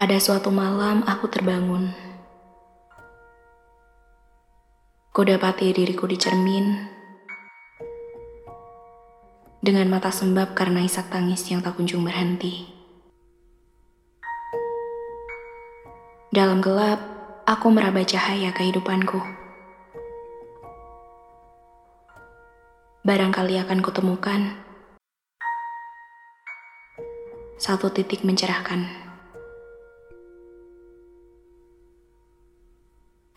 Pada suatu malam aku terbangun. Ku dapati diriku di cermin dengan mata sembab karena isak tangis yang tak kunjung berhenti. Dalam gelap, aku meraba cahaya kehidupanku. Barangkali akan kutemukan satu titik mencerahkan.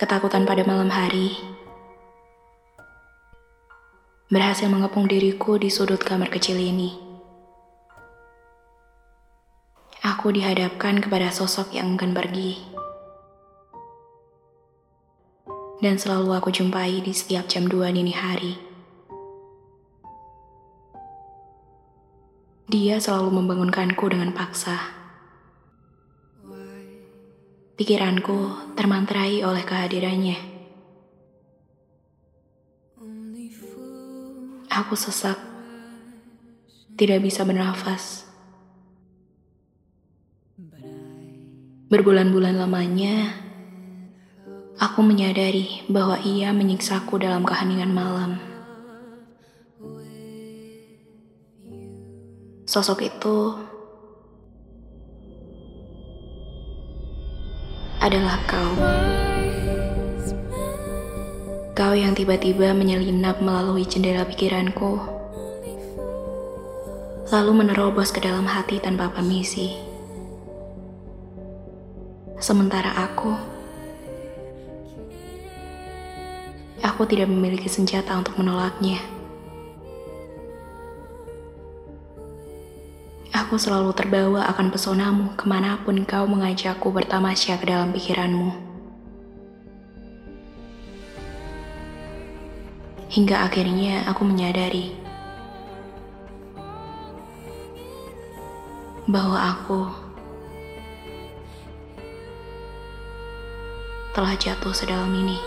Ketakutan pada malam hari berhasil mengepung diriku di sudut kamar kecil ini. Aku dihadapkan kepada sosok yang enggan pergi. Dan selalu aku jumpai di setiap jam 2 dini hari. Dia selalu membangunkanku dengan paksa. Pikiranku termanterai oleh kehadirannya. Aku sesak, tidak bisa bernafas. Berbulan-bulan lamanya, aku menyadari bahwa ia menyiksaku dalam keheningan malam. Sosok itu adalah kau. Kau yang tiba-tiba menyelinap melalui jendela pikiranku, lalu menerobos ke dalam hati tanpa permisi. Sementara aku, aku tidak memiliki senjata untuk menolaknya. Aku selalu terbawa akan pesonamu ke mana pun kau mengajakku bertamasya ke dalam pikiranmu. Hingga akhirnya aku menyadari bahwa aku telah jatuh sedalam ini.